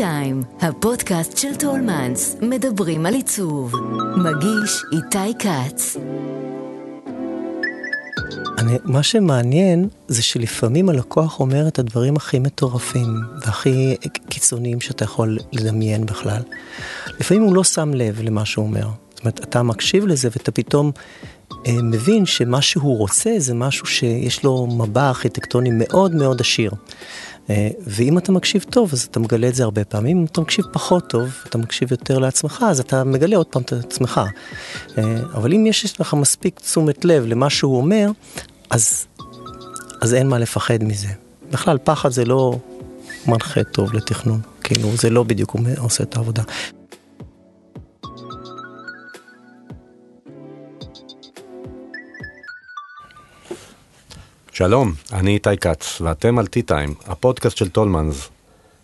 טיים, הפודקאסט של טולמנס, מדברים על עיצוב. מגיש איתי כץ. אני, מה שמעניין זה שלפעמים הלקוח אומר את הדברים הכי מטורפים והכי קיצוניים שאתה יכול לדמיין בכלל. לפעמים הוא לא שם לב למה שהוא אומר. זאת אומרת, אתה מקשיב לזה ואתה פתאום אה, מבין שמה שהוא רוצה זה משהו שיש לו מבע ארכיטקטוני מאוד מאוד עשיר. אה, ואם אתה מקשיב טוב, אז אתה מגלה את זה הרבה פעמים. אם אתה מקשיב פחות טוב, אתה מקשיב יותר לעצמך, אז אתה מגלה עוד פעם את עצמך. אה, אבל אם יש לך מספיק תשומת לב למה שהוא אומר, אז, אז אין מה לפחד מזה. בכלל, פחד זה לא מנחה טוב לתכנון. כאילו, זה לא בדיוק עושה את העבודה. שלום, אני איתי כץ, ואתם על T-Time, הפודקאסט של טולמנס,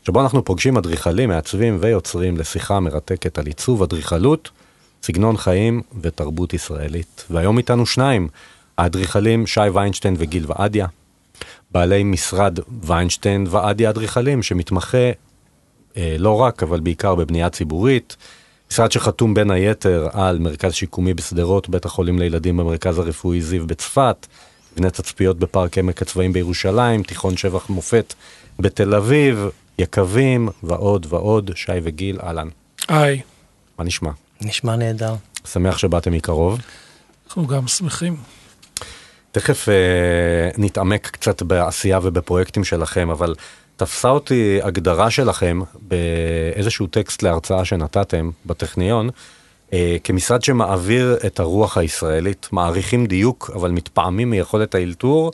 שבו אנחנו פוגשים אדריכלים, מעצבים ויוצרים לשיחה מרתקת על עיצוב אדריכלות, סגנון חיים ותרבות ישראלית. והיום איתנו שניים, האדריכלים שי ויינשטיין וגיל ועדיה, בעלי משרד ויינשטיין ועדיה אדריכלים, שמתמחה אה, לא רק, אבל בעיקר בבנייה ציבורית, משרד שחתום בין היתר על מרכז שיקומי בשדרות, בית החולים לילדים במרכז הרפואי זיו בצפת, מבנה תצפיות בפארק עמק הצבאים בירושלים, תיכון שבח מופת בתל אביב, יקבים ועוד ועוד. שי וגיל, אהלן. היי. מה נשמע? נשמע נהדר. שמח שבאתם מקרוב. אנחנו גם שמחים. תכף אה, נתעמק קצת בעשייה ובפרויקטים שלכם, אבל תפסה אותי הגדרה שלכם באיזשהו טקסט להרצאה שנתתם בטכניון, אה, כמשרד שמעביר את הרוח הישראלית, מעריכים דיוק, אבל מתפעמים מיכולת האלתור,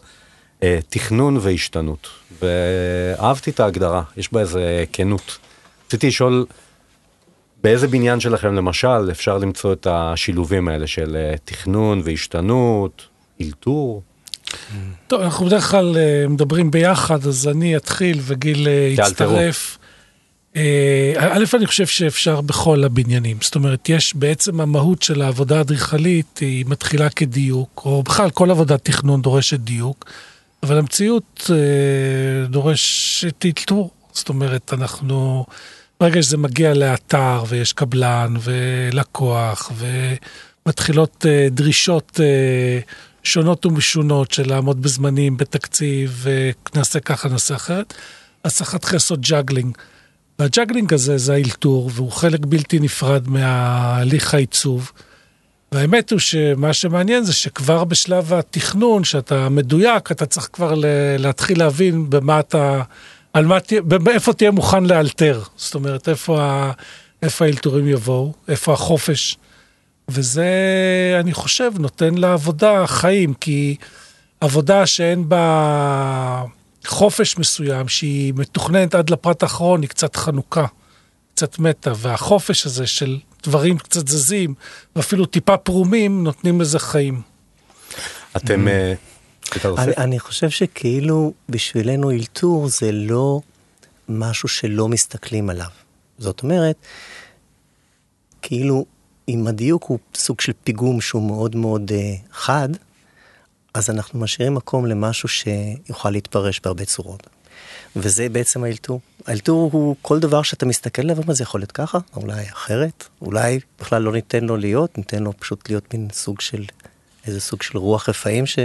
אה, תכנון והשתנות. ואהבתי את ההגדרה, יש בה איזה כנות. רציתי לשאול, באיזה בניין שלכם למשל אפשר למצוא את השילובים האלה של אה, תכנון והשתנות, אלתור? טוב, אנחנו בדרך כלל אה, מדברים ביחד, אז אני אתחיל וגיל אה, יצטרף. אה, א', אני חושב שאפשר בכל הבניינים. זאת אומרת, יש בעצם המהות של העבודה האדריכלית, היא מתחילה כדיוק, או בכלל כל עבודת תכנון דורשת דיוק, אבל המציאות אה, דורשת אלתור. זאת אומרת, אנחנו, ברגע שזה מגיע לאתר ויש קבלן ולקוח ומתחילות אה, דרישות שונות ומשונות של לעמוד בזמנים, בתקציב, ונעשה ככה, נעשה אחרת, אז צריך לעשות juggling. וה juggling הזה זה האלתור, והוא חלק בלתי נפרד מההליך העיצוב. והאמת הוא שמה שמעניין זה שכבר בשלב התכנון, שאתה מדויק, אתה צריך כבר להתחיל להבין במה אתה, על מה תהיה, איפה תהיה מוכן לאלתר. זאת אומרת, איפה, איפה האלתורים יבואו, איפה החופש. וזה, אני חושב, נותן לעבודה חיים, כי עבודה שאין בה... חופש מסוים שהיא מתוכננת עד לפרט האחרון, היא קצת חנוכה, קצת מתה, והחופש הזה של דברים קצת זזים, ואפילו טיפה פרומים, נותנים לזה חיים. אתם... אה, אני, אני חושב שכאילו בשבילנו אלתור זה לא משהו שלא מסתכלים עליו. זאת אומרת, כאילו אם הדיוק הוא סוג של פיגום שהוא מאוד מאוד uh, חד, אז אנחנו משאירים מקום למשהו שיוכל להתפרש בהרבה צורות. וזה בעצם האלתור. האלתור הוא כל דבר שאתה מסתכל עליו, זה יכול להיות ככה, אולי אחרת, אולי בכלל לא ניתן לו להיות, ניתן לו פשוט להיות מין סוג של, איזה סוג של רוח רפאים ש...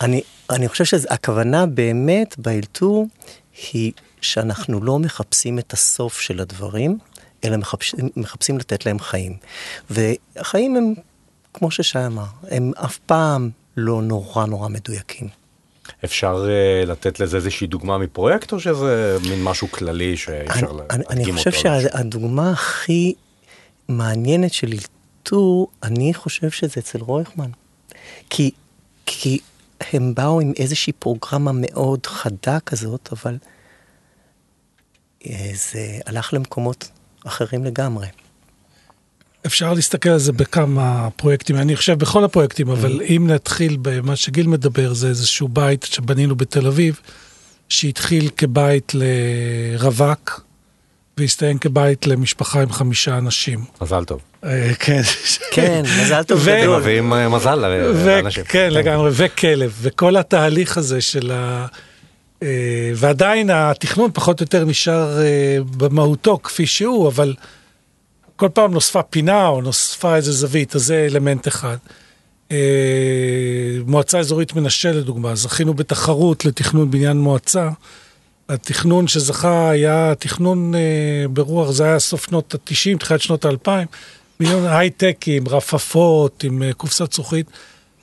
אני, אני חושב שהכוונה באמת באלתור היא שאנחנו לא מחפשים את הסוף של הדברים, אלא מחפשים, מחפשים לתת להם חיים. והחיים הם, כמו ששי אמר, הם אף פעם לא נורא נורא מדויקים. אפשר uh, לתת לזה איזושהי דוגמה מפרויקט, או שזה מין משהו כללי שאפשר להדגים אותו? אני חושב שהדוגמה הכי מעניינת של אלתור, אני חושב שזה אצל רויכמן. כי, כי הם באו עם איזושהי פרוגרמה מאוד חדה כזאת, אבל אה, זה הלך למקומות אחרים לגמרי. אפשר להסתכל על זה בכמה פרויקטים, אני חושב בכל הפרויקטים, mm-hmm. אבל אם נתחיל במה שגיל מדבר, זה איזשהו בית שבנינו בתל אביב, שהתחיל כבית לרווק, והסתיים כבית למשפחה עם חמישה אנשים. מזל טוב. אה, כן. כן, מזל טוב גדול. מביאים אה, מזל לאנשים. כן, לגמרי, וכלב, וכל התהליך הזה של ה... אה, ועדיין התכנון פחות או יותר נשאר אה, במהותו כפי שהוא, אבל כל פעם נוספה פינה או נוספה איזה זווית, אז זה אלמנט אחד. מועצה אזורית מנשה לדוגמה, זכינו בתחרות לתכנון בניין מועצה. התכנון שזכה היה תכנון ברוח, זה היה סוף שנות ה-90, תחילת שנות ה-2000, מיליון הייטקים, רפפות עם קופסת זכוכית.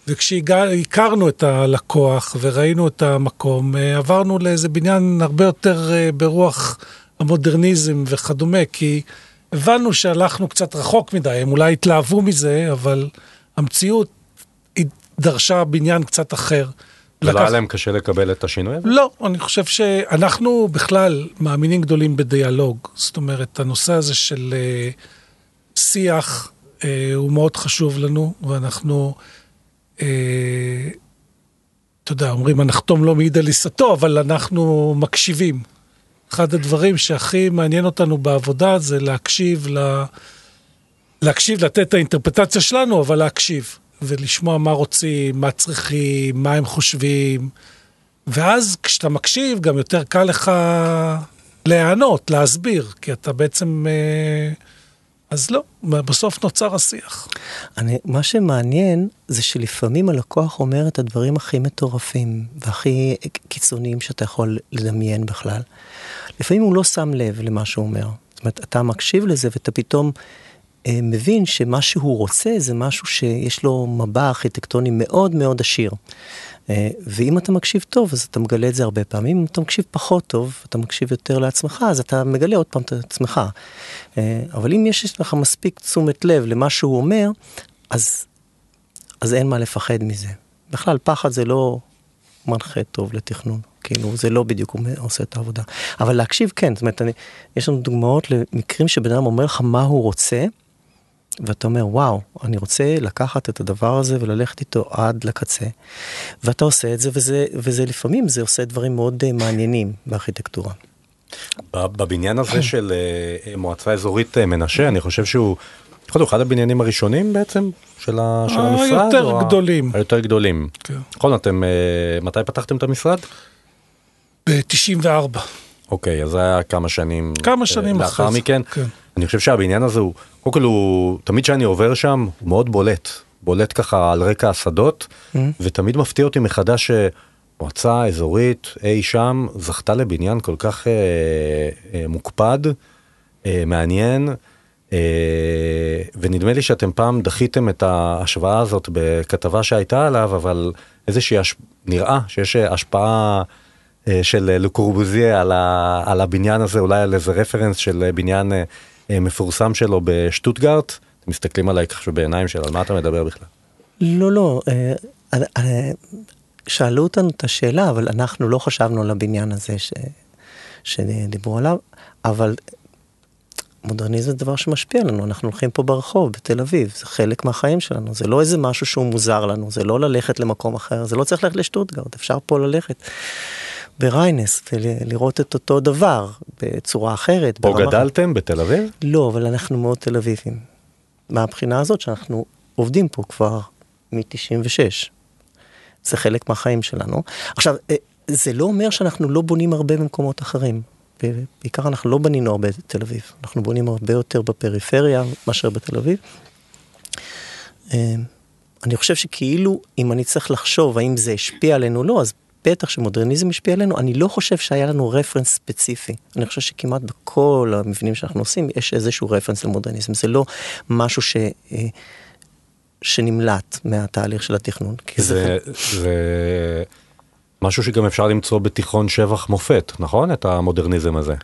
וכשהכרנו את הלקוח וראינו את המקום, אה, עברנו לאיזה בניין הרבה יותר אה, ברוח המודרניזם וכדומה, כי הבנו שהלכנו קצת רחוק מדי, הם אולי התלהבו מזה, אבל המציאות דרשה בניין קצת אחר. ולא. היה להם קשה לקבל את השינוי הזה? לא, אני חושב שאנחנו בכלל מאמינים גדולים בדיאלוג. זאת אומרת, הנושא הזה של uh, שיח uh, הוא מאוד חשוב לנו, ואנחנו... אה, אתה יודע, אומרים הנחתום לא מעיד על עיסתו, אבל אנחנו מקשיבים. אחד הדברים שהכי מעניין אותנו בעבודה זה להקשיב, ל... להקשיב, לתת את האינטרפטציה שלנו, אבל להקשיב. ולשמוע מה רוצים, מה צריכים, מה הם חושבים. ואז כשאתה מקשיב, גם יותר קל לך להיענות, להסביר, כי אתה בעצם... אה, אז לא, בסוף נוצר השיח. אני, מה שמעניין זה שלפעמים הלקוח אומר את הדברים הכי מטורפים והכי קיצוניים שאתה יכול לדמיין בכלל. לפעמים הוא לא שם לב למה שהוא אומר. זאת אומרת, אתה מקשיב לזה ואתה פתאום מבין שמה שהוא רוצה זה משהו שיש לו מבע ארכיטקטוני מאוד מאוד עשיר. אה, ואם אתה מקשיב טוב, אז אתה מגלה את זה הרבה פעמים. אם אתה מקשיב פחות טוב, אתה מקשיב יותר לעצמך, אז אתה מגלה עוד פעם את עצמך. אה, אבל אם יש לך מספיק תשומת לב למה שהוא אומר, אז, אז אין מה לפחד מזה. בכלל, פחד זה לא מנחה טוב לתכנון. כאילו, זה לא בדיוק הוא עושה את העבודה. אבל להקשיב כן, זאת אומרת, אני, יש לנו דוגמאות למקרים שבן אדם אומר לך מה הוא רוצה, ואתה אומר, וואו, אני רוצה לקחת את הדבר הזה וללכת איתו עד לקצה. ואתה עושה את זה, וזה, וזה לפעמים, זה עושה דברים מאוד uh, מעניינים בארכיטקטורה. בבניין הזה של uh, מועצה אזורית uh, מנשה, אני חושב שהוא, יכול להיות אחד הבניינים הראשונים בעצם של, ה, של המשרד? היותר גדולים. היותר גדולים. כן. נכון, אתם, מתי פתחתם את המשרד? ב-94. אוקיי, אז זה היה כמה שנים. כמה שנים אחרי זה. לאחר מכן. כן. אני חושב שהבניין הזה הוא, קודם כל הוא, תמיד כשאני עובר שם, הוא מאוד בולט. בולט ככה על רקע השדות, mm-hmm. ותמיד מפתיע אותי מחדש שמועצה אזורית אי שם זכתה לבניין כל כך אה, אה, מוקפד, אה, מעניין, אה, ונדמה לי שאתם פעם דחיתם את ההשוואה הזאת בכתבה שהייתה עליו, אבל איזושהי, הש... נראה שיש השפעה... אה, של לקורבוזיה על, ה, על הבניין הזה, אולי על איזה רפרנס של בניין אה, מפורסם שלו בשטוטגרט, אתם מסתכלים עליי ככה בעיניים של על מה אתה מדבר בכלל. לא, לא, שאלו אותנו את השאלה, אבל אנחנו לא חשבנו על הבניין הזה ש, שדיברו עליו, אבל מודרניזם זה דבר שמשפיע עלינו, אנחנו הולכים פה ברחוב בתל אביב, זה חלק מהחיים שלנו, זה לא איזה משהו שהוא מוזר לנו, זה לא ללכת למקום אחר, זה לא צריך ללכת לשטוטגרד, אפשר פה ללכת. בריינס ולראות את אותו דבר בצורה אחרת. פה גדלתם בתל אביב? לא, אבל אנחנו מאוד תל אביבים. מהבחינה הזאת שאנחנו עובדים פה כבר מ-96. זה חלק מהחיים שלנו. עכשיו, אה, זה לא אומר שאנחנו לא בונים הרבה במקומות אחרים. בעיקר אנחנו לא בנינו הרבה בתל אביב, אנחנו בונים הרבה יותר בפריפריה מאשר בתל אביב. אה, אני חושב שכאילו, אם אני צריך לחשוב האם זה השפיע עלינו או לא, אז בטח שמודרניזם השפיע עלינו, אני לא חושב שהיה לנו רפרנס ספציפי. אני חושב שכמעט בכל המבנים שאנחנו עושים יש איזשהו רפרנס למודרניזם. זה לא משהו ש... אה, שנמלט מהתהליך של התכנון. זה, זה... זה משהו שגם אפשר למצוא בתיכון שבח מופת, נכון? את המודרניזם הזה.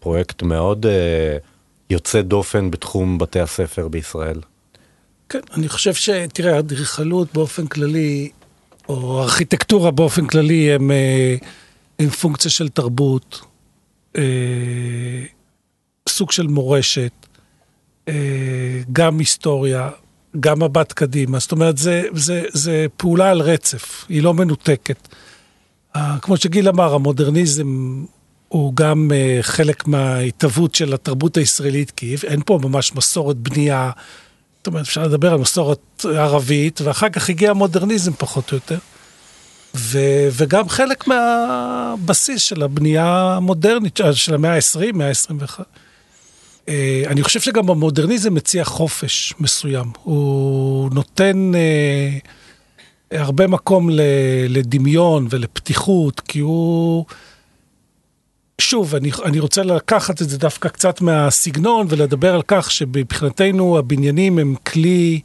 פרויקט מאוד uh, יוצא דופן בתחום בתי הספר בישראל. כן, אני חושב שתראה, אדריכלות באופן כללי או ארכיטקטורה באופן כללי הם, אה, הם פונקציה של תרבות, אה, סוג של מורשת, אה, גם היסטוריה, גם מבט קדימה. זאת אומרת, זה, זה, זה פעולה על רצף, היא לא מנותקת. כמו שגיל אמר, המודרניזם הוא גם חלק מההתהוות של התרבות הישראלית, כי אין פה ממש מסורת בנייה. זאת אומרת, אפשר לדבר על מסורת ערבית, ואחר כך הגיע המודרניזם פחות או יותר. ו, וגם חלק מהבסיס של הבנייה המודרנית, של המאה ה-20, מאה ה-21. אה, אני חושב שגם המודרניזם מציע חופש מסוים. הוא נותן אה, הרבה מקום ל, לדמיון ולפתיחות, כי הוא... שוב, אני, אני רוצה לקחת את זה דווקא קצת מהסגנון ולדבר על כך שמבחינתנו הבניינים הם כלי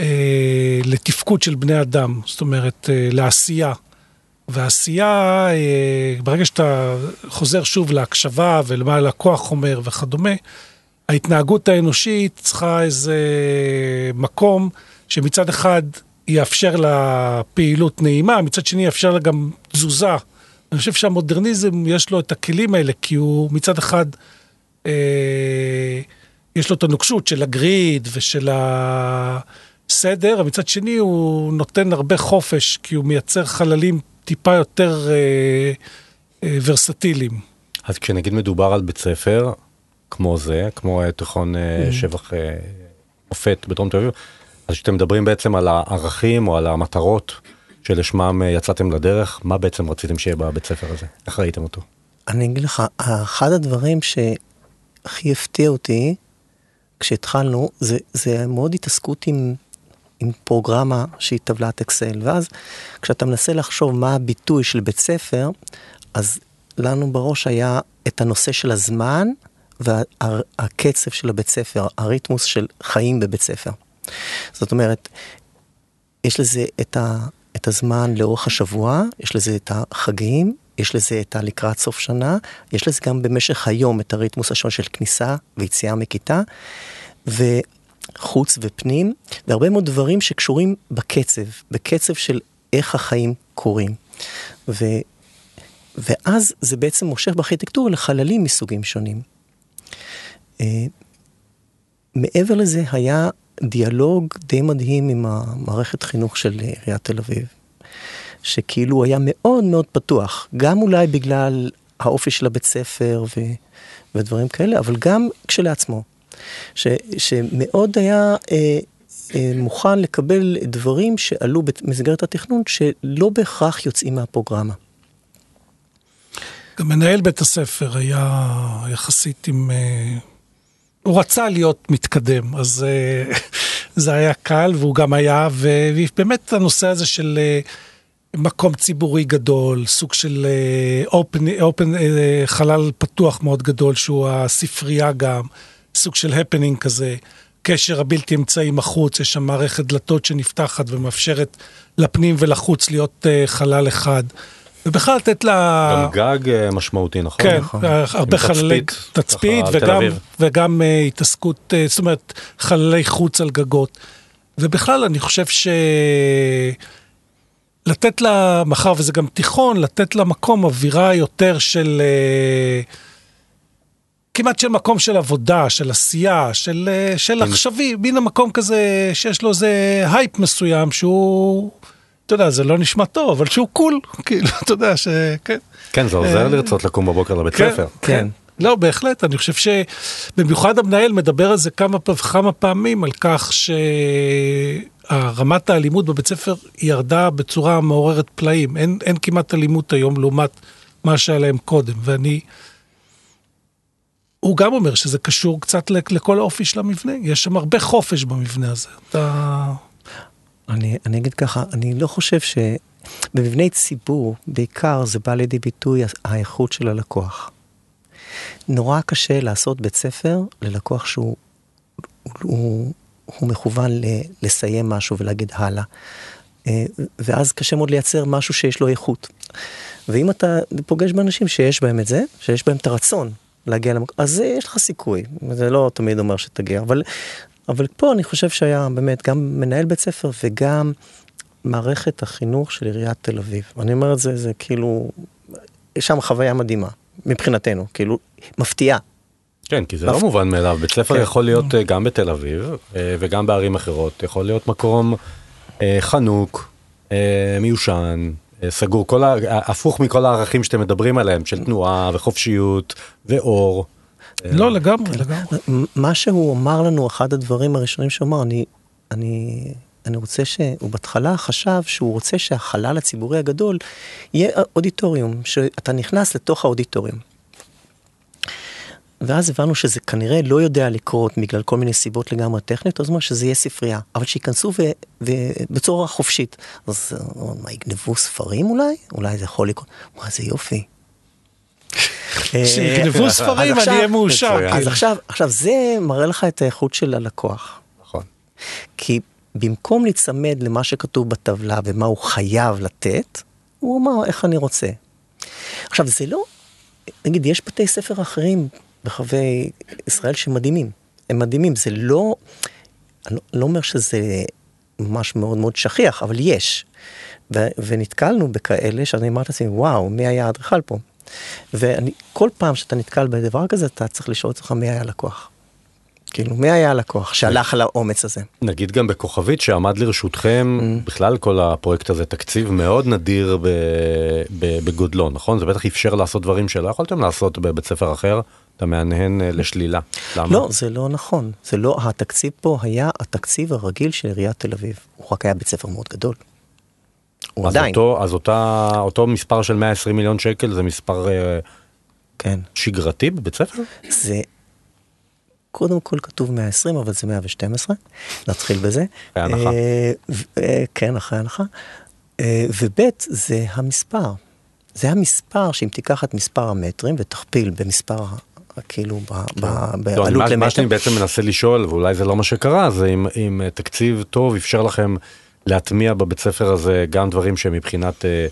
אה, לתפקוד של בני אדם, זאת אומרת, אה, לעשייה. ועשייה, אה, ברגע שאתה חוזר שוב להקשבה ולמה הלקוח אומר וכדומה, ההתנהגות האנושית צריכה איזה מקום שמצד אחד יאפשר לה פעילות נעימה, מצד שני יאפשר לה גם תזוזה. אני חושב שהמודרניזם יש לו את הכלים האלה, כי הוא מצד אחד, אה, יש לו את הנוקשות של הגריד ושל הסדר, ומצד שני הוא נותן הרבה חופש, כי הוא מייצר חללים טיפה יותר אה, אה, ורסטיליים. אז כשנגיד מדובר על בית ספר, כמו זה, כמו אה, תיכון אה, mm. שבח אה, מופת בדרום תל אביב, אז כשאתם מדברים בעצם על הערכים או על המטרות שלשמם יצאתם לדרך, מה בעצם רציתם שיהיה בבית ספר הזה? איך ראיתם אותו? אני אגיד לך, אחד הדברים שהכי הפתיע אותי כשהתחלנו, זה, זה מאוד התעסקות עם, עם פרוגרמה שהיא טבלת אקסל, ואז כשאתה מנסה לחשוב מה הביטוי של בית ספר, אז לנו בראש היה את הנושא של הזמן, והקצב של הבית ספר, הריתמוס של חיים בבית ספר. זאת אומרת, יש לזה את, ה, את הזמן לאורך השבוע, יש לזה את החגים, יש לזה את הלקראת סוף שנה, יש לזה גם במשך היום את הריתמוס השון של כניסה ויציאה מכיתה, וחוץ ופנים, והרבה מאוד דברים שקשורים בקצב, בקצב של איך החיים קורים. ו, ואז זה בעצם מושך בארכיטקטורה לחללים מסוגים שונים. אה, מעבר לזה היה דיאלוג די מדהים עם המערכת חינוך של עיריית תל אביב, שכאילו היה מאוד מאוד פתוח, גם אולי בגלל האופי של הבית ספר ו, ודברים כאלה, אבל גם כשלעצמו, ש, שמאוד היה אה, אה, מוכן לקבל דברים שעלו במסגרת התכנון שלא בהכרח יוצאים מהפרוגרמה. גם מנהל בית הספר היה יחסית עם... אה, הוא רצה להיות מתקדם, אז אה, זה היה קל, והוא גם היה, ובאמת הנושא הזה של אה, מקום ציבורי גדול, סוג של אופן, אופן, חלל פתוח מאוד גדול, שהוא הספרייה גם, סוג של הפנינג כזה. קשר הבלתי אמצעי עם החוץ, יש שם מערכת דלתות שנפתחת ומאפשרת לפנים ולחוץ להיות חלל אחד. ובכלל לתת לה... גם גג אה, משמעותי, נכון? כן, נכון. הרבה חללי תצפית וגם, וגם uh, התעסקות, uh, זאת אומרת, חללי חוץ על גגות. ובכלל, אני חושב ש... לתת לה, מאחר וזה גם תיכון, לתת לה מקום אווירה יותר של... אה, כמעט של מקום של עבודה, של עשייה, של, של. עכשווי, מין המקום כזה שיש לו איזה הייפ מסוים שהוא... אתה יודע, זה לא נשמע טוב, אבל שהוא cool, כאילו, אתה יודע שכן. כן, זה עוזר אה, לרצות לקום בבוקר לבית כן, ספר. כן. כן. לא, בהחלט, אני חושב שבמיוחד המנהל מדבר על זה כמה וכמה פעמים, על כך שרמת האלימות בבית ספר ירדה בצורה מעוררת פלאים. אין, אין כמעט אלימות היום לעומת מה שהיה להם קודם, ואני... הוא גם אומר שזה קשור קצת לכל האופי של המבנה, יש שם הרבה חופש במבנה הזה. אתה... אני, אני אגיד ככה, אני לא חושב שבמבני ציבור, בעיקר זה בא לידי ביטוי האיכות של הלקוח. נורא קשה לעשות בית ספר ללקוח שהוא הוא, הוא מכוון ל, לסיים משהו ולהגיד הלאה. אה, ואז קשה מאוד לייצר משהו שיש לו איכות. ואם אתה פוגש באנשים שיש בהם את זה, שיש בהם את הרצון להגיע למקום, אז יש לך סיכוי. זה לא תמיד אומר שתגיע, אבל אבל פה אני חושב שהיה באמת גם מנהל בית ספר וגם מערכת החינוך של עיריית תל אביב. אני אומר את זה, זה כאילו, יש שם חוויה מדהימה, מבחינתנו, כאילו, מפתיעה. כן, כי זה לא מובן מאליו, בית ספר כן. יכול להיות אה, גם בתל אביב אה, וגם בערים אחרות, יכול להיות מקום אה, חנוק, מיושן, סגור, כל ה... הפוך מכל הערכים שאתם מדברים עליהם, של תנועה וחופשיות ואור. לא, לגמרי, כן. לגמרי. מה שהוא אמר לנו, אחד הדברים הראשונים שהוא אמר, אני, אני אני רוצה ש... הוא בהתחלה חשב שהוא רוצה שהחלל הציבורי הגדול יהיה אודיטוריום, שאתה נכנס לתוך האודיטוריום. ואז הבנו שזה כנראה לא יודע לקרות בגלל כל מיני סיבות לגמרי טכניות, אז אומר שזה יהיה ספרייה, אבל שייכנסו בצורה חופשית. אז מה, יגנבו ספרים אולי? אולי זה יכול לקרות. מה, זה יופי. שיגנבו ספרים, אני אהיה מאושר. אז עכשיו, עכשיו זה מראה לך את האיכות של הלקוח. נכון. כי במקום להיצמד למה שכתוב בטבלה ומה הוא חייב לתת, הוא אמר איך אני רוצה. עכשיו זה לא, נגיד יש בתי ספר אחרים ברחבי ישראל שמדהימים, הם מדהימים, זה לא, אני לא אומר שזה ממש מאוד מאוד שכיח, אבל יש. ו- ונתקלנו בכאלה שאני אמרתי לעצמי, וואו, מי היה האדריכל פה? וכל פעם שאתה נתקל בדבר כזה, אתה צריך לשאול את עצמך מי היה הלקוח. כאילו, מי היה הלקוח שהלך על האומץ הזה? נגיד גם בכוכבית שעמד לרשותכם, mm. בכלל כל הפרויקט הזה תקציב מאוד נדיר בגודלו, נכון? זה בטח אפשר לעשות דברים שלא יכולתם לעשות בבית ספר אחר, אתה מהנהן אה, לשלילה. למה? לא, זה לא נכון. זה לא, התקציב פה היה התקציב הרגיל של עיריית תל אביב. הוא רק היה בית ספר מאוד גדול. אז עדיין. אותו, אז אותה, אותו מספר של 120 מיליון שקל זה מספר אה, כן. שגרתי בבית ספר? זה, קודם כל כתוב 120, אבל זה 112, נתחיל בזה. הנחה. אה, אה, כן, אחרי הנחה. אה, וב' זה המספר. זה המספר שאם תיקח את מספר המטרים ותכפיל במספר, כאילו, ב- ב- לא, אני- בעלות מה, מה למטר. שאני בעצם מנסה לשאול, ואולי זה לא מה שקרה, זה אם, תקציב טוב אפשר לכם להטמיע בבית ספר הזה גם דברים שמבחינת אה,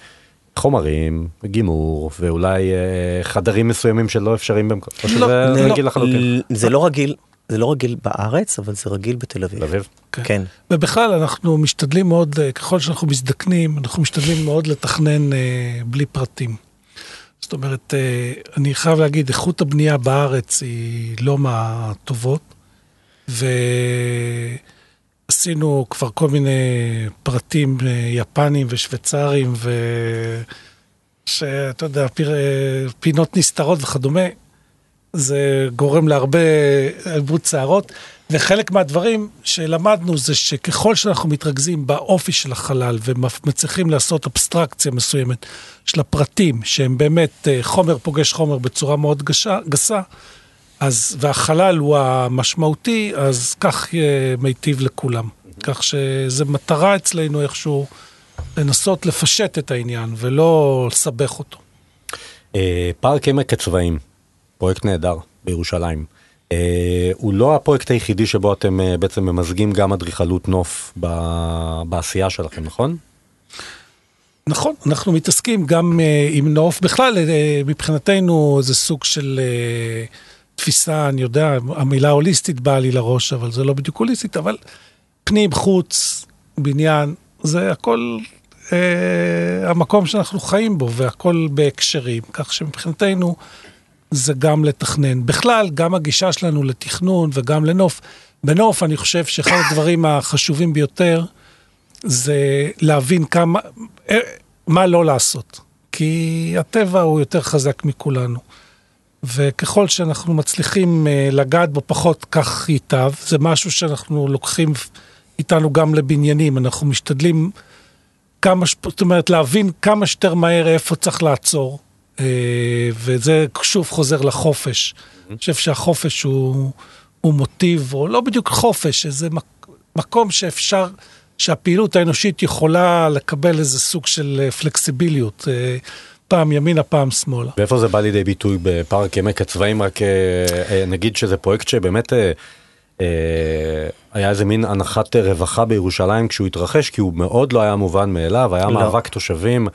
חומרים, גימור, ואולי אה, חדרים מסוימים שלא אפשריים במקום, או שזה לא, רגיל לחלוטין. זה לא רגיל, זה לא רגיל בארץ, אבל זה רגיל בתל אביב. אביב? כן. ובכלל אנחנו משתדלים מאוד, אה, ככל שאנחנו מזדקנים, אנחנו משתדלים מאוד לתכנן אה, בלי פרטים. זאת אומרת, אה, אני חייב להגיד, איכות הבנייה בארץ היא לא מהטובות, ועשינו כבר כל מיני פרטים אה, יפנים ושוויצרים, ושאתה יודע, פיר, אה, פינות נסתרות וכדומה. זה גורם להרבה עיבוד שערות, וחלק מהדברים שלמדנו זה שככל שאנחנו מתרכזים באופי של החלל ומצליחים לעשות אבסטרקציה מסוימת של הפרטים, שהם באמת אה, חומר פוגש חומר בצורה מאוד גשה, גסה, אז, והחלל הוא המשמעותי, אז כך יהיה מיטיב לכולם. כך שזו מטרה אצלנו איכשהו לנסות לפשט את העניין ולא לסבך אותו. אה, פארק עמק הצבעים, פרויקט נהדר בירושלים. אה, הוא לא הפרויקט היחידי שבו אתם אה, בעצם ממזגים גם אדריכלות נוף ב- בעשייה שלכם, נכון? נכון, אנחנו מתעסקים גם uh, עם נוף. בכלל, uh, מבחינתנו זה סוג של uh, תפיסה, אני יודע, המילה הוליסטית באה לי לראש, אבל זה לא בדיוק הוליסטית, אבל פנים, חוץ, בניין, זה הכל uh, המקום שאנחנו חיים בו, והכל בהקשרים. כך שמבחינתנו זה גם לתכנן. בכלל, גם הגישה שלנו לתכנון וגם לנוף. בנוף, אני חושב שאחד הדברים החשובים ביותר, זה להבין כמה, אה, מה לא לעשות. כי הטבע הוא יותר חזק מכולנו. וככל שאנחנו מצליחים אה, לגעת בו פחות, כך ייטב. זה משהו שאנחנו לוקחים איתנו גם לבניינים. אנחנו משתדלים כמה, זאת אומרת, להבין כמה שיותר מהר איפה צריך לעצור. אה, וזה שוב חוזר לחופש. אני חושב שהחופש הוא, הוא מוטיב, או לא בדיוק חופש, איזה מק- מקום שאפשר, שהפעילות האנושית יכולה לקבל איזה סוג של אה, פלקסיביליות, פעם ימינה, פעם שמאלה. ואיפה זה בא לידי ביטוי בפארק עמק הצבעים? רק אה, אה, נגיד שזה פרויקט שבאמת אה, היה איזה מין הנחת רווחה בירושלים כשהוא התרחש, כי הוא מאוד לא היה מובן מאליו, היה לא. מאבק תושבים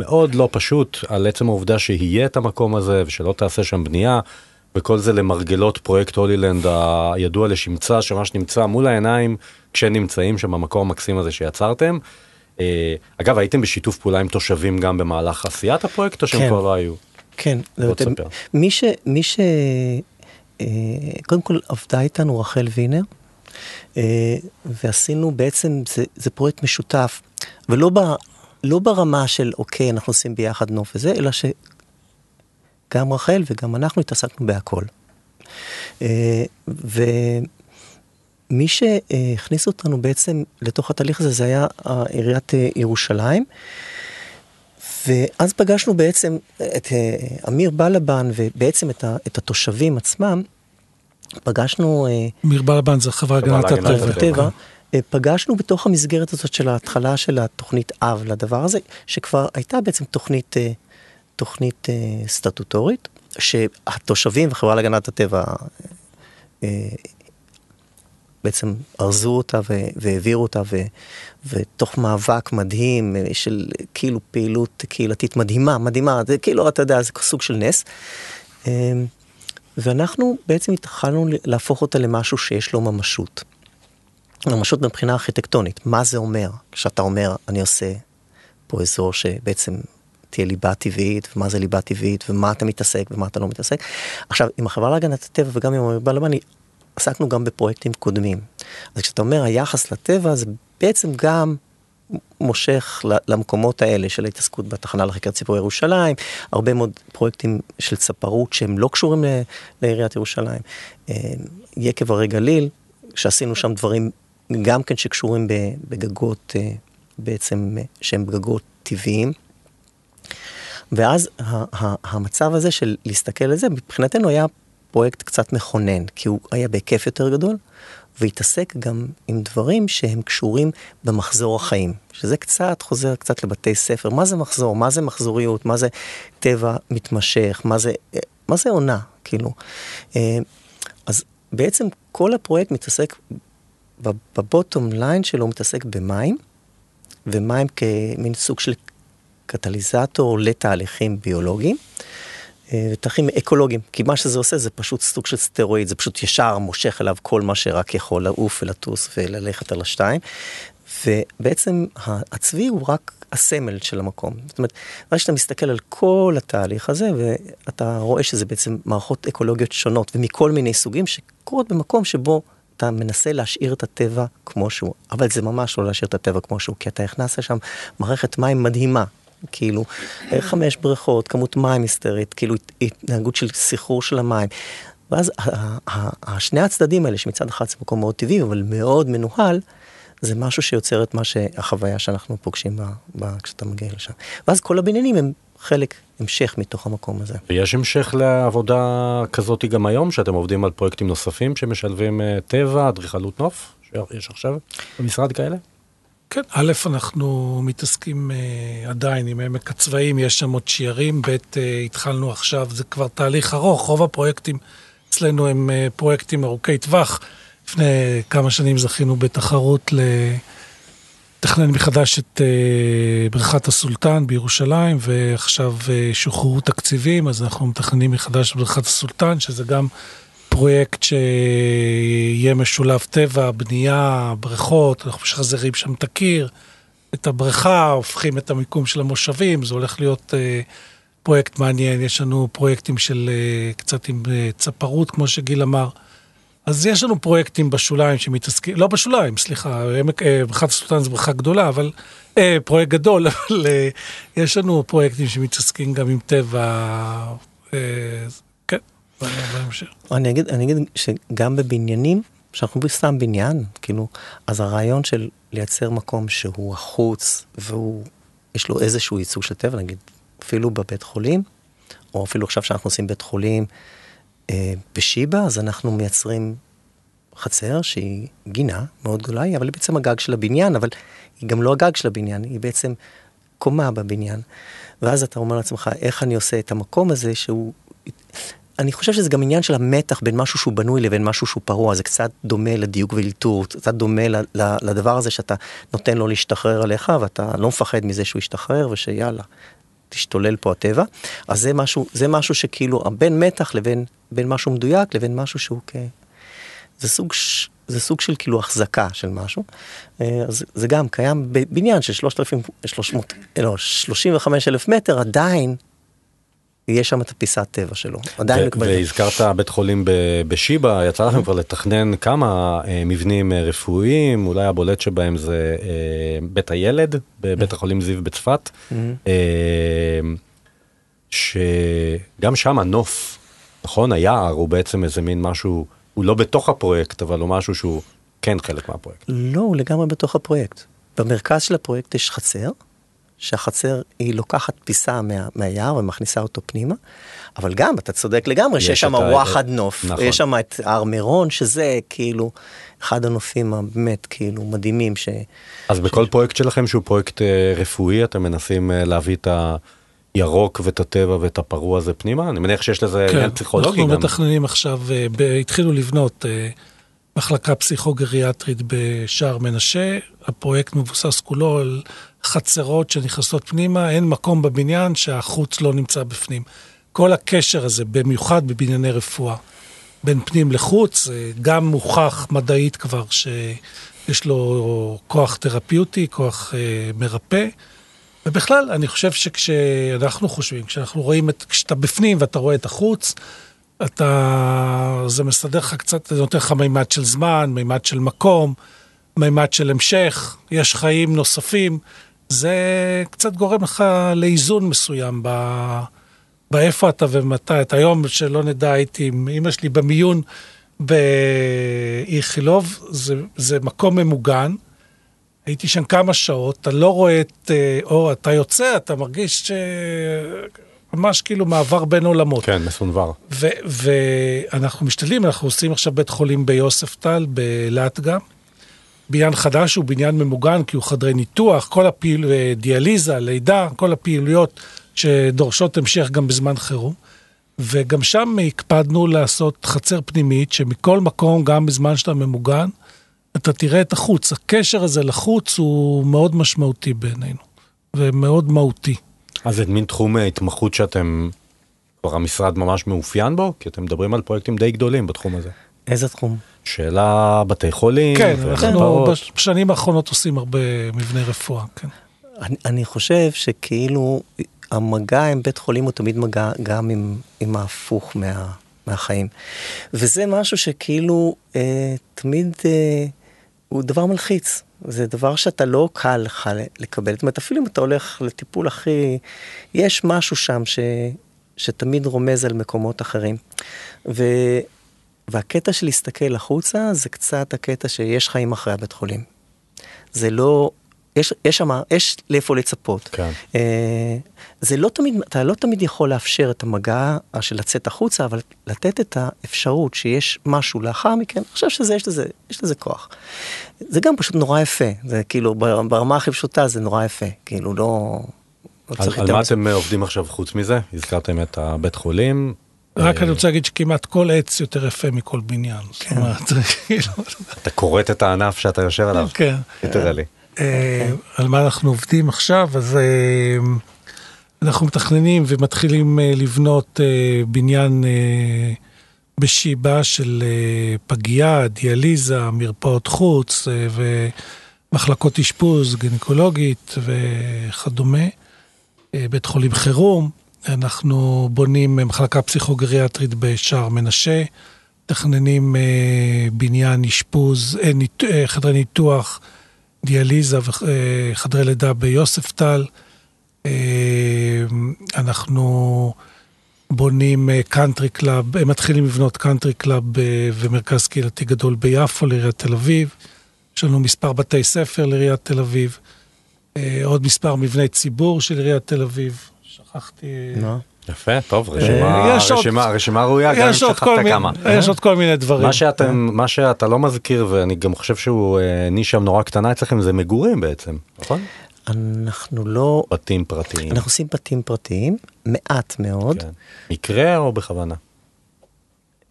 מאוד לא פשוט על עצם העובדה שיהיה את המקום הזה ושלא תעשה שם בנייה. וכל זה למרגלות פרויקט הולילנד הידוע לשמצה שממש נמצא מול העיניים כשנמצאים שם במקום המקסים הזה שיצרתם. אה, אגב הייתם בשיתוף פעולה עם תושבים גם במהלך עשיית הפרויקט או שהם כן. כבר לא היו? כן, בוא אומרת, תספר. מי ש... מי ש... אה, קודם כל עבדה איתנו רחל וינר, אה, ועשינו בעצם, זה, זה פרויקט משותף, ולא ב, לא ברמה של אוקיי, אנחנו עושים ביחד נוף וזה, אלא שגם רחל וגם אנחנו התעסקנו בהכל. אה, מי שהכניס אותנו בעצם לתוך התהליך הזה, זה היה עיריית ירושלים. ואז פגשנו בעצם את אמיר בלבן ובעצם את, את התושבים עצמם, פגשנו... אמיר בלבן זה חברה הגנת הטבע. אה, פגשנו בתוך המסגרת הזאת של ההתחלה של התוכנית אב לדבר הזה, שכבר הייתה בעצם תוכנית, אה, תוכנית אה, סטטוטורית, שהתושבים וחברה להגנת הטבע בעצם ארזו אותה והעבירו אותה, ו, ותוך מאבק מדהים של כאילו פעילות קהילתית מדהימה, מדהימה, זה כאילו, אתה יודע, זה סוג של נס. ואנחנו בעצם התחלנו להפוך אותה למשהו שיש לו ממשות. ממשות מבחינה ארכיטקטונית, מה זה אומר כשאתה אומר, אני עושה פה אזור שבעצם תהיה ליבה טבעית, ומה זה ליבה טבעית, ומה אתה מתעסק ומה אתה לא מתעסק. עכשיו, עם החברה להגנת הטבע וגם עם המרבה לבני, עסקנו גם בפרויקטים קודמים. אז כשאתה אומר היחס לטבע, זה בעצם גם מושך למקומות האלה של ההתעסקות בתחנה לחקר ציפור ירושלים, הרבה מאוד פרויקטים של צפרות שהם לא קשורים לעיריית ירושלים. אה, יקב הרי גליל, שעשינו שם דברים גם כן שקשורים בגגות אה, בעצם, שהם גגות טבעיים. ואז המצב הזה של להסתכל על זה, מבחינתנו היה פרויקט קצת מכונן, כי הוא היה בהיקף יותר גדול, והתעסק גם עם דברים שהם קשורים במחזור החיים, שזה קצת חוזר קצת לבתי ספר, מה זה מחזור, מה זה מחזוריות, מה זה טבע מתמשך, מה זה, מה זה עונה, כאילו. אה, אז בעצם כל הפרויקט מתעסק בבוטום ליין שלו מתעסק במים, ומים כמין סוג של קטליזטור לתהליכים ביולוגיים. אה, ותהליכים אקולוגיים, כי מה שזה עושה זה פשוט סוג של סטרואיד, זה פשוט ישר מושך אליו כל מה שרק יכול לעוף ולטוס וללכת על השתיים. ובעצם הצבי הוא רק הסמל של המקום. זאת אומרת, רק כשאתה מסתכל על כל התהליך הזה, ואתה רואה שזה בעצם מערכות אקולוגיות שונות ומכל מיני סוגים שקורות במקום שבו אתה מנסה להשאיר את הטבע כמו שהוא, אבל זה ממש לא להשאיר את הטבע כמו שהוא, כי אתה הכנסת לשם מערכת מים מדהימה, כאילו חמש בריכות, כמות מים היסטרית, כאילו התנהגות של סחרור של המים. ואז שני הצדדים האלה, שמצד אחד זה מקום מאוד טבעי, אבל מאוד מנוהל, זה משהו שיוצר את מה שהחוויה שאנחנו פוגשים בה, בה כשאתה מגיע לשם. ואז כל הבניינים הם חלק, המשך מתוך המקום הזה. ויש המשך לעבודה כזאת גם היום, שאתם עובדים על פרויקטים נוספים שמשלבים אה, טבע, אדריכלות נוף, שיש עכשיו במשרד כאלה? כן, א', אנחנו מתעסקים uh, עדיין עם עמק הצבאים, יש שם עוד שיירים, ב', uh, התחלנו עכשיו, זה כבר תהליך ארוך, רוב הפרויקטים אצלנו הם uh, פרויקטים ארוכי טווח. לפני כמה שנים זכינו בתחרות. לתכנן מחדש את uh, בריכת הסולטן בירושלים, ועכשיו uh, שוחררו תקציבים, אז אנחנו מתכננים מחדש את בריכת הסולטן, שזה גם פרויקט שיהיה משולב טבע, בנייה, בריכות, אנחנו משחזרים שם את הקיר, את הבריכה, הופכים את המיקום של המושבים, זה הולך להיות uh, פרויקט מעניין. יש לנו פרויקטים של uh, קצת עם uh, צפרות, כמו שגיל אמר. אז יש לנו פרויקטים בשוליים שמתעסקים, לא בשוליים, סליחה, עמק, בריכת הסולטן זו בריכה גדולה, אבל, אה, פרויקט גדול, אבל אה, יש לנו פרויקטים שמתעסקים גם עם טבע, אה. אני אגיד, אני אגיד שגם בבניינים, שאנחנו בסתם בניין, כאילו, אז הרעיון של לייצר מקום שהוא החוץ, והוא, יש לו איזשהו ייצוג של טבע, נגיד, אפילו בבית חולים, או אפילו עכשיו שאנחנו עושים בית חולים, אה, בשיבא אז אנחנו מייצרים חצר שהיא גינה מאוד גדולה, אבל היא בעצם הגג של הבניין, אבל היא גם לא הגג של הבניין, היא בעצם קומה בבניין. ואז אתה אומר לעצמך, איך אני עושה את המקום הזה שהוא... אני חושב שזה גם עניין של המתח בין משהו שהוא בנוי לבין משהו שהוא פרוע, זה קצת דומה לדיוק ואלתור, קצת דומה לדבר הזה שאתה נותן לו להשתחרר עליך ואתה לא מפחד מזה שהוא ישתחרר ושיאללה, תשתולל פה הטבע. אז זה משהו, זה משהו שכאילו בין מתח לבין בין משהו מדויק לבין משהו שהוא כ... זה סוג, זה סוג של כאילו החזקה של משהו. אה, אז זה גם קיים בבניין של 3,300, לא, 35 אלף מטר, עדיין יש שם את הפיסת טבע שלו. עדיין מקבל. והזכרת בית חולים בשיבא, יצא לכם כבר לתכנן כמה אה, מבנים אה, רפואיים, אולי הבולט שבהם זה בית הילד, בבית החולים זיו בצפת, שגם שם הנוף נכון? היער הוא בעצם איזה מין משהו, הוא לא בתוך הפרויקט, אבל הוא משהו שהוא כן חלק מהפרויקט. לא, הוא לגמרי בתוך הפרויקט. במרכז של הפרויקט יש חצר, שהחצר היא לוקחת פיסה מה, מהיער ומכניסה אותו פנימה, אבל גם, אתה צודק לגמרי, שיש שם וואחד נוף, נכון. יש שם את הר מירון, שזה כאילו אחד הנופים הבאמת כאילו מדהימים. ש... אז ש... בכל פרויקט שלכם שהוא פרויקט אה, רפואי, אתם מנסים אה, להביא את הירוק ואת הטבע ואת הפרוע הזה פנימה? אני מניח שיש לזה כן, עניין פסיכולוגי גם. אנחנו מתכננים עכשיו, אה, ב, התחילו לבנות מחלקה פסיכוגריאטרית בשער מנשה, הפרויקט מבוסס כולו על חצרות שנכנסות פנימה, אין מקום בבניין שהחוץ לא נמצא בפנים. כל הקשר הזה, במיוחד בבנייני רפואה, בין פנים לחוץ, גם מוכח מדעית כבר שיש לו כוח תרפיוטי, כוח אה, מרפא. ובכלל, אני חושב שכשאנחנו חושבים, כשאנחנו רואים את, כשאתה בפנים ואתה רואה את החוץ, אתה, זה מסדר לך קצת, זה נותן לך מימד של זמן, מימד של מקום, מימד של המשך, יש חיים נוספים. זה קצת גורם לך לאיזון מסוים ב... באיפה אתה ומתי. את היום שלא נדע, הייתי עם אמא שלי במיון באיכילוב, זה, זה מקום ממוגן. הייתי שם כמה שעות, אתה לא רואה את אה, אור, אתה יוצא, אתה מרגיש ש... ממש כאילו מעבר בין עולמות. כן, מסונבר. ואנחנו משתדלים, אנחנו עושים עכשיו בית חולים ביוספטל, בלהט גם. בניין חדש הוא בניין ממוגן, כי הוא חדרי ניתוח, כל הפעיל... אה, דיאליזה, לידה, כל הפעילויות שדורשות המשך גם בזמן חירום. וגם שם הקפדנו לעשות חצר פנימית, שמכל מקום, גם בזמן שאתה ממוגן, אתה תראה את החוץ. הקשר הזה לחוץ הוא מאוד משמעותי בעינינו, ומאוד מהותי. אז זה מין תחום התמחות שאתם, כבר המשרד ממש מאופיין בו? כי אתם מדברים על פרויקטים די גדולים בתחום הזה. איזה תחום? שאלה בתי חולים. כן, אנחנו בשנים האחרונות עושים הרבה מבני רפואה, כן. אני, אני חושב שכאילו המגע עם בית חולים הוא תמיד מגע גם עם, עם ההפוך מה, מהחיים. וזה משהו שכאילו אה, תמיד אה, הוא דבר מלחיץ. זה דבר שאתה לא קל לך לקבל. זאת אומרת, אפילו אם אתה הולך לטיפול הכי... יש משהו שם ש, שתמיד רומז על מקומות אחרים. ו, והקטע של להסתכל החוצה זה קצת הקטע שיש חיים אחרי הבית חולים. זה לא, יש, יש שם, יש לאיפה לצפות. כן. אה, זה לא תמיד, אתה לא תמיד יכול לאפשר את המגע של לצאת החוצה, אבל לתת את האפשרות שיש משהו לאחר מכן, אני חושב שיש לזה, יש לזה כוח. זה גם פשוט נורא יפה, זה כאילו ברמה הכי פשוטה זה נורא יפה, כאילו לא... לא על, על מה אתם עובדים עכשיו חוץ מזה? הזכרתם את הבית חולים, רק אני רוצה להגיד שכמעט כל עץ יותר יפה מכל בניין. כן. כאילו- אתה כורת את הענף שאתה יושב עליו. כן. תראה לי. אה, על מה אנחנו עובדים עכשיו, אז אה, אנחנו מתכננים ומתחילים אה, לבנות בניין בשיבא של פגייה, דיאליזה, מרפאות חוץ ומחלקות אשפוז, גינקולוגית וכדומה, בית חולים חירום. אנחנו בונים מחלקה פסיכוגריאטרית בשער מנשה, מתכננים אה, בניין אשפוז, אה, ניט, אה, חדרי ניתוח, דיאליזה וחדרי אה, לידה ביוספטל. אה, אנחנו בונים אה, קאנטרי קלאב, מתחילים לבנות קאנטרי קלאב אה, ומרכז קהילתי גדול ביפו לעיריית תל אביב. יש לנו מספר בתי ספר לעיריית תל אביב, אה, עוד מספר מבני ציבור של עיריית תל אביב. שכחתי... יפה, טוב, אה, רשימה, רשימה, רשימה ראויה, גם אם שכחת כמה. יש עוד כל מיני דברים. מה, שאתם, מה שאתה לא מזכיר, ואני גם חושב שהוא אה, נישה נורא קטנה אצלכם, זה מגורים בעצם, נכון? אנחנו לא... בתים פרטיים. אנחנו עושים בתים פרטיים, מעט מאוד. כן. מקרה או בכוונה?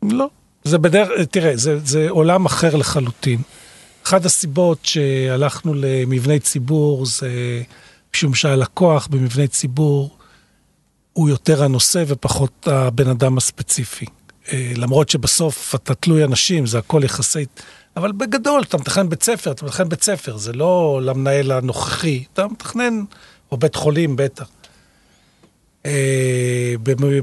לא. זה בדרך, תראה, זה, זה עולם אחר לחלוטין. אחת הסיבות שהלכנו למבני ציבור זה משום שהלקוח במבני ציבור הוא יותר הנושא ופחות הבן אדם הספציפי. אה, למרות שבסוף אתה תלוי אנשים, זה הכל יחסי... אבל בגדול, אתה מתכנן בית ספר, אתה מתכנן בית ספר, זה לא למנהל הנוכחי, אתה מתכנן, או בית חולים בטח. אה,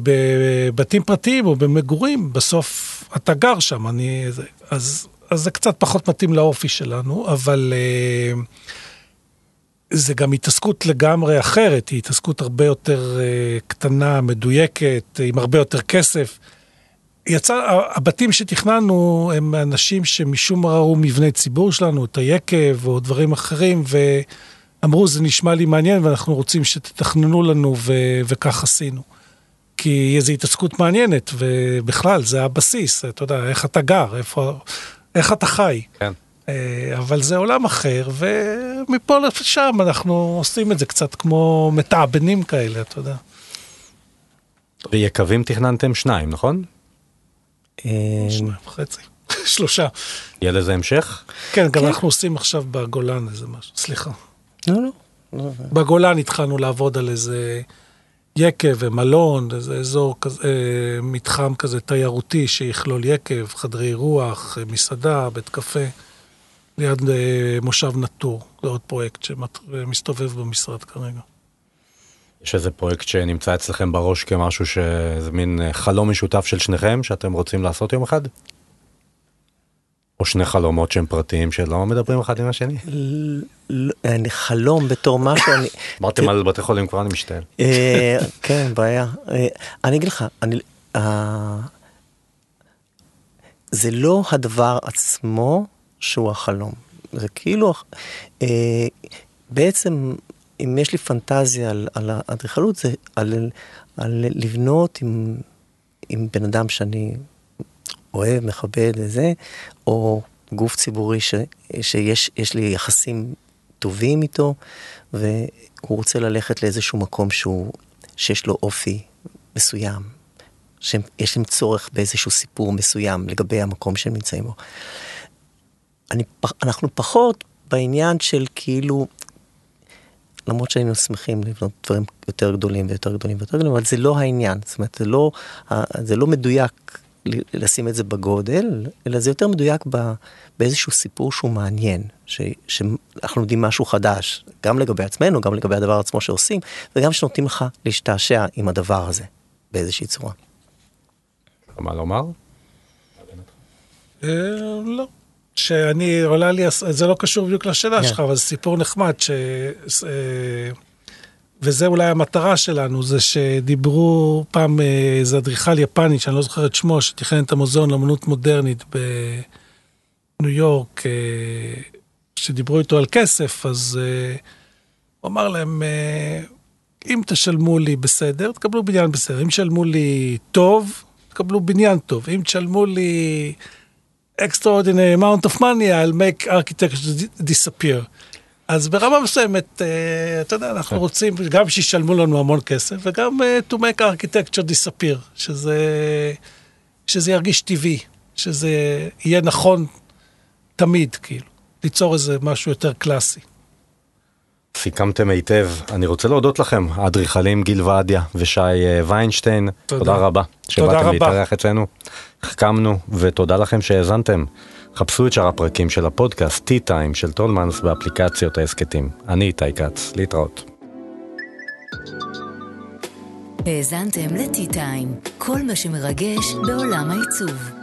בבתים פרטיים או במגורים, בסוף אתה גר שם, אני... אז, אז זה קצת פחות מתאים לאופי שלנו, אבל... Uh, זה גם התעסקות לגמרי אחרת, היא התעסקות הרבה יותר uh, קטנה, מדויקת, עם הרבה יותר כסף. יצא, הבתים שתכננו הם אנשים שמשום מה ראו מבני ציבור שלנו, את היקב או דברים אחרים, ואמרו, זה נשמע לי מעניין ואנחנו רוצים שתתכננו לנו, ו, וכך עשינו. כי איזו התעסקות מעניינת, ובכלל, זה הבסיס, אתה יודע, איך אתה גר, איפה, איך אתה חי. כן. אה, אבל זה עולם אחר, ומפה לשם אנחנו עושים את זה קצת כמו מתעבנים כאלה, אתה יודע. ויקבים תכננתם שניים, נכון? אה, שניים וחצי, שלושה. יהיה לזה המשך? כן, גם אנחנו עושים עכשיו בגולן איזה משהו, סליחה. לא, לא. בגולן התחלנו לעבוד על איזה יקב ומלון, איזה אזור כזה, אה, מתחם כזה תיירותי שיכלול יקב, חדרי אה, מסעדה, בית קפה, ליד אה, מושב נטור. זה עוד פרויקט שמסתובב במשרד כרגע. יש איזה פרויקט שנמצא אצלכם בראש כמשהו שזה מין חלום משותף של שניכם שאתם רוצים לעשות יום אחד? או שני חלומות שהם פרטיים שלא מדברים אחד עם השני? אני חלום בתור משהו, אני... אמרתם על בתי חולים כבר אני משתעל. אה, כן, בעיה. אה, אני אגיד לך. זה לא הדבר עצמו שהוא החלום. זה כאילו, אה, בעצם, אם יש לי פנטזיה על, על האדריכלות, זה על, על לבנות עם, עם בן אדם שאני אוהב, מכבד וזה, או גוף ציבורי ש, שיש לי יחסים טובים איתו, והוא רוצה ללכת לאיזשהו מקום שהוא, שיש לו אופי מסוים, שיש להם צורך באיזשהו סיפור מסוים לגבי המקום שהם נמצאים בו. אני, אנחנו פחות בעניין של כאילו, למרות שהיינו שמחים לבנות דברים יותר גדולים ויותר גדולים ויותר גדולים, אבל זה לא העניין, זאת אומרת, זה לא, זה לא מדויק לשים את זה בגודל, אלא זה יותר מדויק ב, באיזשהו סיפור שהוא מעניין, ש, שאנחנו יודעים משהו חדש, גם לגבי עצמנו, גם לגבי הדבר עצמו שעושים, וגם שנותנים לך להשתעשע עם הדבר הזה באיזושהי צורה. מה לומר? אה, לא. שאני עולה לי, זה לא קשור בדיוק לשאלה כן. שלך, אבל זה סיפור נחמד, ש... אה, וזה אולי המטרה שלנו, זה שדיברו פעם אה, איזה אדריכל יפני, שאני לא זוכר את שמו, שתכנן את המוזיאון לאמנות מודרנית בניו יורק, אה, שדיברו איתו על כסף, אז הוא אמר להם, אם תשלמו לי בסדר, תקבלו בניין בסדר. אם תשלמו לי טוב, תקבלו בניין טוב. אם תשלמו לי extraordinary amount of money, I'll make architecture disappear. אז ברמה מסוימת, אה, אתה יודע, אנחנו כן. רוצים גם שישלמו לנו המון כסף, וגם אה, to make architecture disappear, שזה, שזה ירגיש טבעי, שזה יהיה נכון תמיד, כאילו, ליצור איזה משהו יותר קלאסי. סיכמתם היטב. אני רוצה להודות לכם, האדריכלים גיל ועדיה ושי אה, ויינשטיין. תודה, תודה רבה. תודה רבה. שבאתם להתארח אצלנו. החכמנו, ותודה לכם שהאזנתם. חפשו את שאר הפרקים של הפודקאסט T-Time של טולמנס באפליקציות ההסכתים. אני איתי כץ, להתראות. האזנתם ל-T-Time, כל מה שמרגש בעולם העיצוב.